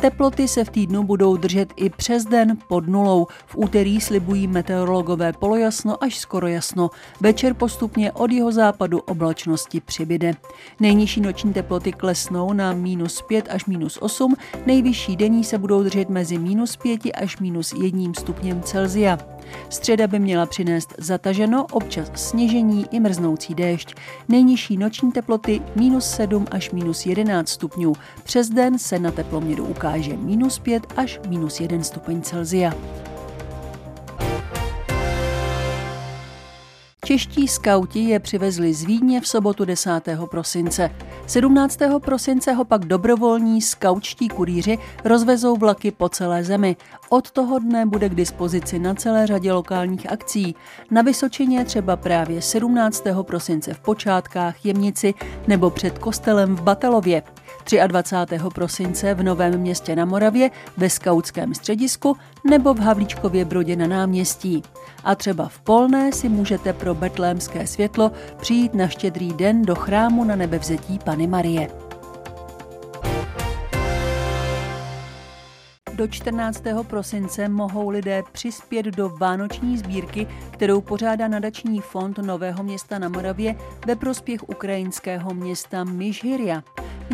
Teploty se v týdnu budou držet i přes den pod nulou. V úterý slibují meteorologové polojasno až skoro jasno. Večer postupně od jeho západu oblačnosti přibyde. Nejnižší noční teploty klesnou na minus 5 až minus 8, nejvyšší denní se budou držet mezi minus 5 až minus 1 stupněm Celzia. Středa by měla přinést zataženo, občas sněžení i mrznoucí déšť. Nejnižší noční teploty minus 7 až minus 11 stupňů. Přes den se na teploměru ukáže minus 5 až minus 1 stupeň Celzia. Čeští skauti je přivezli z Vídně v sobotu 10. prosince. 17. prosince ho pak dobrovolní skautští kurýři rozvezou vlaky po celé zemi. Od toho dne bude k dispozici na celé řadě lokálních akcí. Na Vysočině třeba právě 17. prosince v Počátkách, Jemnici nebo před kostelem v Batelově. 23. prosince v Novém městě na Moravě ve skautském středisku nebo v Havlíčkově Brodě na náměstí. A třeba v Polné si můžete pro betlémské světlo přijít na štědrý den do chrámu na nebevzetí Pany Marie. do 14. prosince mohou lidé přispět do vánoční sbírky, kterou pořádá nadační fond Nového města na Moravě ve prospěch ukrajinského města Myžhyria.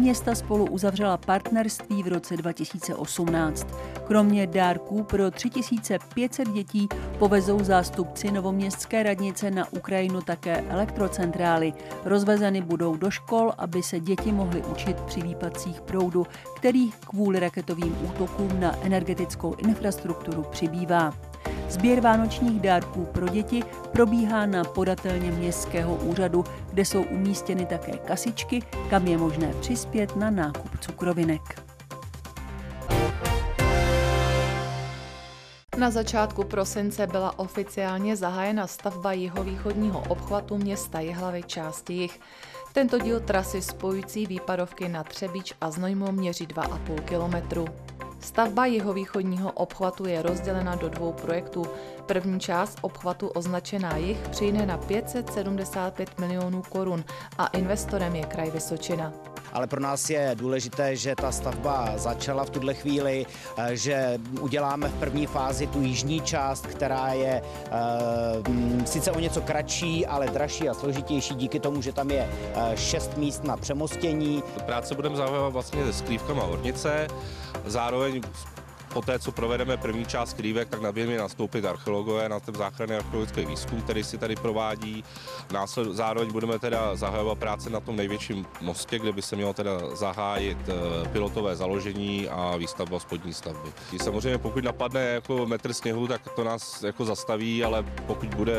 Města spolu uzavřela partnerství v roce 2018. Kromě dárků pro 3500 dětí povezou zástupci Novoměstské radnice na Ukrajinu také elektrocentrály. Rozvezeny budou do škol, aby se děti mohly učit při výpadcích proudu, který kvůli raketovým útokům na energetickou infrastrukturu přibývá. Sběr vánočních dárků pro děti probíhá na podatelně městského úřadu, kde jsou umístěny také kasičky, kam je možné přispět na nákup cukrovinek. Na začátku prosince byla oficiálně zahájena stavba jihovýchodního obchvatu města Jihlavy části jich. Tento díl trasy spojující výpadovky na Třebíč a Znojmo měří 2,5 kilometru. Stavba jihovýchodního obchvatu je rozdělena do dvou projektů. První část obchvatu označená jich přijde na 575 milionů korun a investorem je kraj Vysočina ale pro nás je důležité, že ta stavba začala v tuhle chvíli, eh, že uděláme v první fázi tu jižní část, která je uh, sice o něco kratší, ale dražší a složitější díky tomu, že tam je uh, šest míst na přemostění. Práce budeme zahájit vlastně se skrývkama hornice, zároveň Poté, co provedeme první část krývek, tak nadběhne nastoupit archeologové na ten záchranný archeologický výzkum, který si tady provádí. Násled, zároveň budeme teda zahajovat práce na tom největším mostě, kde by se mělo teda zahájit eh, pilotové založení a výstavba spodní stavby. Samozřejmě pokud napadne jako metr sněhu, tak to nás jako zastaví, ale pokud bude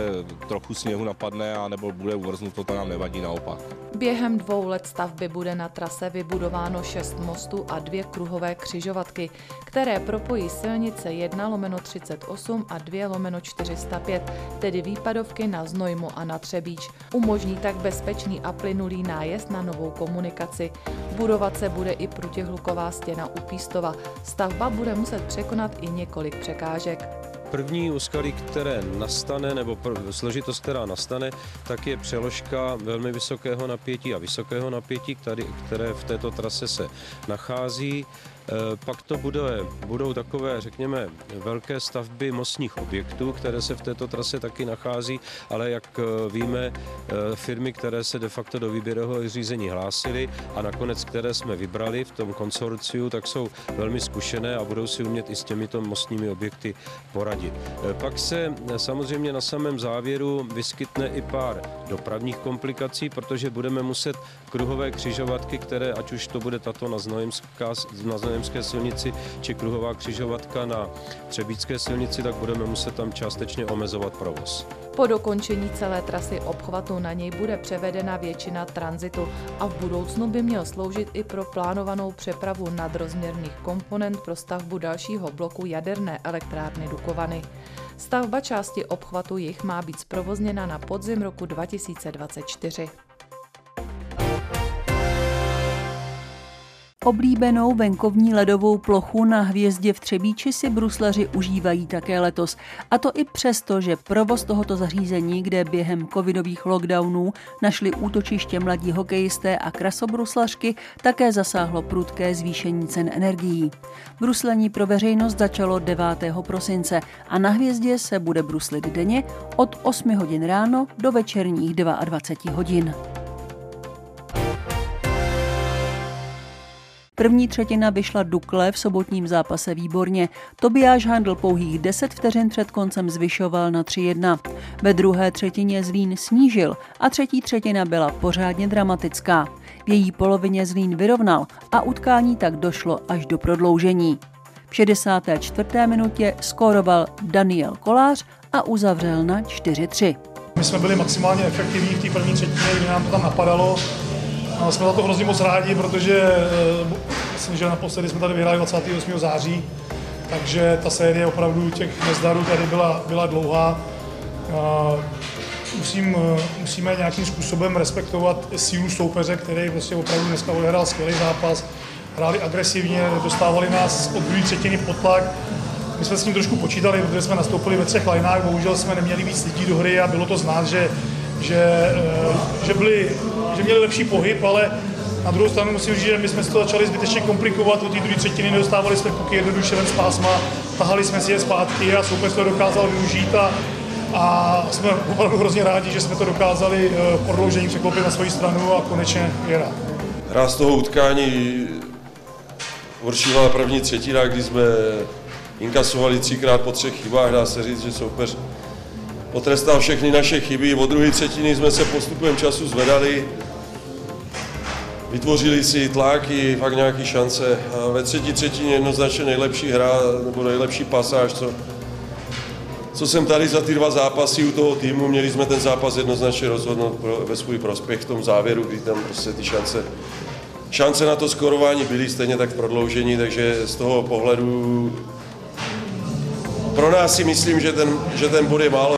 trochu sněhu napadne a nebo bude uvrznuto, to nám nevadí naopak. Během dvou let stavby bude na trase vybudováno šest mostů a dvě kruhové křižovatky, které propojí silnice 1 lomeno 38 a 2 lomeno 405, tedy výpadovky na Znojmu a na Třebíč. Umožní tak bezpečný a plynulý nájezd na novou komunikaci. Budovat se bude i prutihluková stěna u Pístova. Stavba bude muset překonat i několik překážek. První úskalí, které nastane, nebo složitost, která nastane, tak je přeložka velmi vysokého napětí a vysokého napětí, které, které v této trase se nachází. Eh, pak to bude, budou takové, řekněme, velké stavby mostních objektů, které se v této trase taky nachází, ale jak eh, víme, eh, firmy, které se de facto do výběrového řízení hlásily a nakonec, které jsme vybrali v tom konsorciu, tak jsou velmi zkušené a budou si umět i s těmito mostními objekty poradit. Pak se samozřejmě na samém závěru vyskytne i pár dopravních komplikací, protože budeme muset kruhové křižovatky, které, ať už to bude tato na Znojemská, na Znojemské silnici či kruhová křižovatka na Třebícké silnici, tak budeme muset tam částečně omezovat provoz. Po dokončení celé trasy obchvatu na něj bude převedena většina tranzitu a v budoucnu by měl sloužit i pro plánovanou přepravu nadrozměrných komponent pro stavbu dalšího bloku jaderné elektrárny Dukovany. Stavba části obchvatu jich má být zprovozněna na podzim roku 2024. Oblíbenou venkovní ledovou plochu na hvězdě v Třebíči si bruslaři užívají také letos. A to i přesto, že provoz tohoto zařízení, kde během covidových lockdownů našli útočiště mladí hokejisté a krasobruslařky, také zasáhlo prudké zvýšení cen energií. Bruslení pro veřejnost začalo 9. prosince a na hvězdě se bude bruslit denně od 8 hodin ráno do večerních 22 hodin. První třetina vyšla Dukle v sobotním zápase výborně. Tobiáš Handl pouhých 10 vteřin před koncem zvyšoval na 3-1. Ve druhé třetině Zlín snížil a třetí třetina byla pořádně dramatická. V její polovině Zlín vyrovnal a utkání tak došlo až do prodloužení. V 64. minutě skóroval Daniel Kolář a uzavřel na 4-3. My jsme byli maximálně efektivní v té první třetině, kdy nám to tam napadalo. A jsme za to hrozně moc rádi, protože eh, myslím, že naposledy jsme tady vyhráli 28. září, takže ta série opravdu těch nezdarů tady byla, byla dlouhá. A musím, eh, musíme nějakým způsobem respektovat sílu soupeře, který prostě opravdu dneska odehrál skvělý zápas. Hráli agresivně, dostávali nás od druhé třetiny pod tlak. My jsme s tím trošku počítali, protože jsme nastoupili ve třech lineách, bohužel jsme neměli víc lidí do hry a bylo to znát, že, že, eh, že, byli, že měli lepší pohyb, ale na druhou stranu musím říct, že my jsme si to začali zbytečně komplikovat, od té druhé třetiny nedostávali jsme puky jednoduše ven z pásma, tahali jsme si je zpátky a soupeř to dokázal využít a, a jsme opravdu hrozně rádi, že jsme to dokázali eh, prodloužení překlopit na svoji stranu a konečně vyhrát. Hra z toho utkání horší první třetina, kdy jsme inkasovali třikrát po třech chybách, dá se říct, že soupeř potrestal všechny naše chyby. Od druhé třetiny jsme se postupem času zvedali, vytvořili si tlak i fakt nějaké šance. A ve třetí třetině jednoznačně nejlepší hra, nebo nejlepší pasáž, co, co jsem tady za ty dva zápasy u toho týmu, měli jsme ten zápas jednoznačně rozhodnout pro, ve svůj prospěch v tom závěru, kdy tam prostě ty šance, šance na to skorování byly stejně tak v prodloužení, takže z toho pohledu pro nás si myslím, že ten, že ten bod je málo.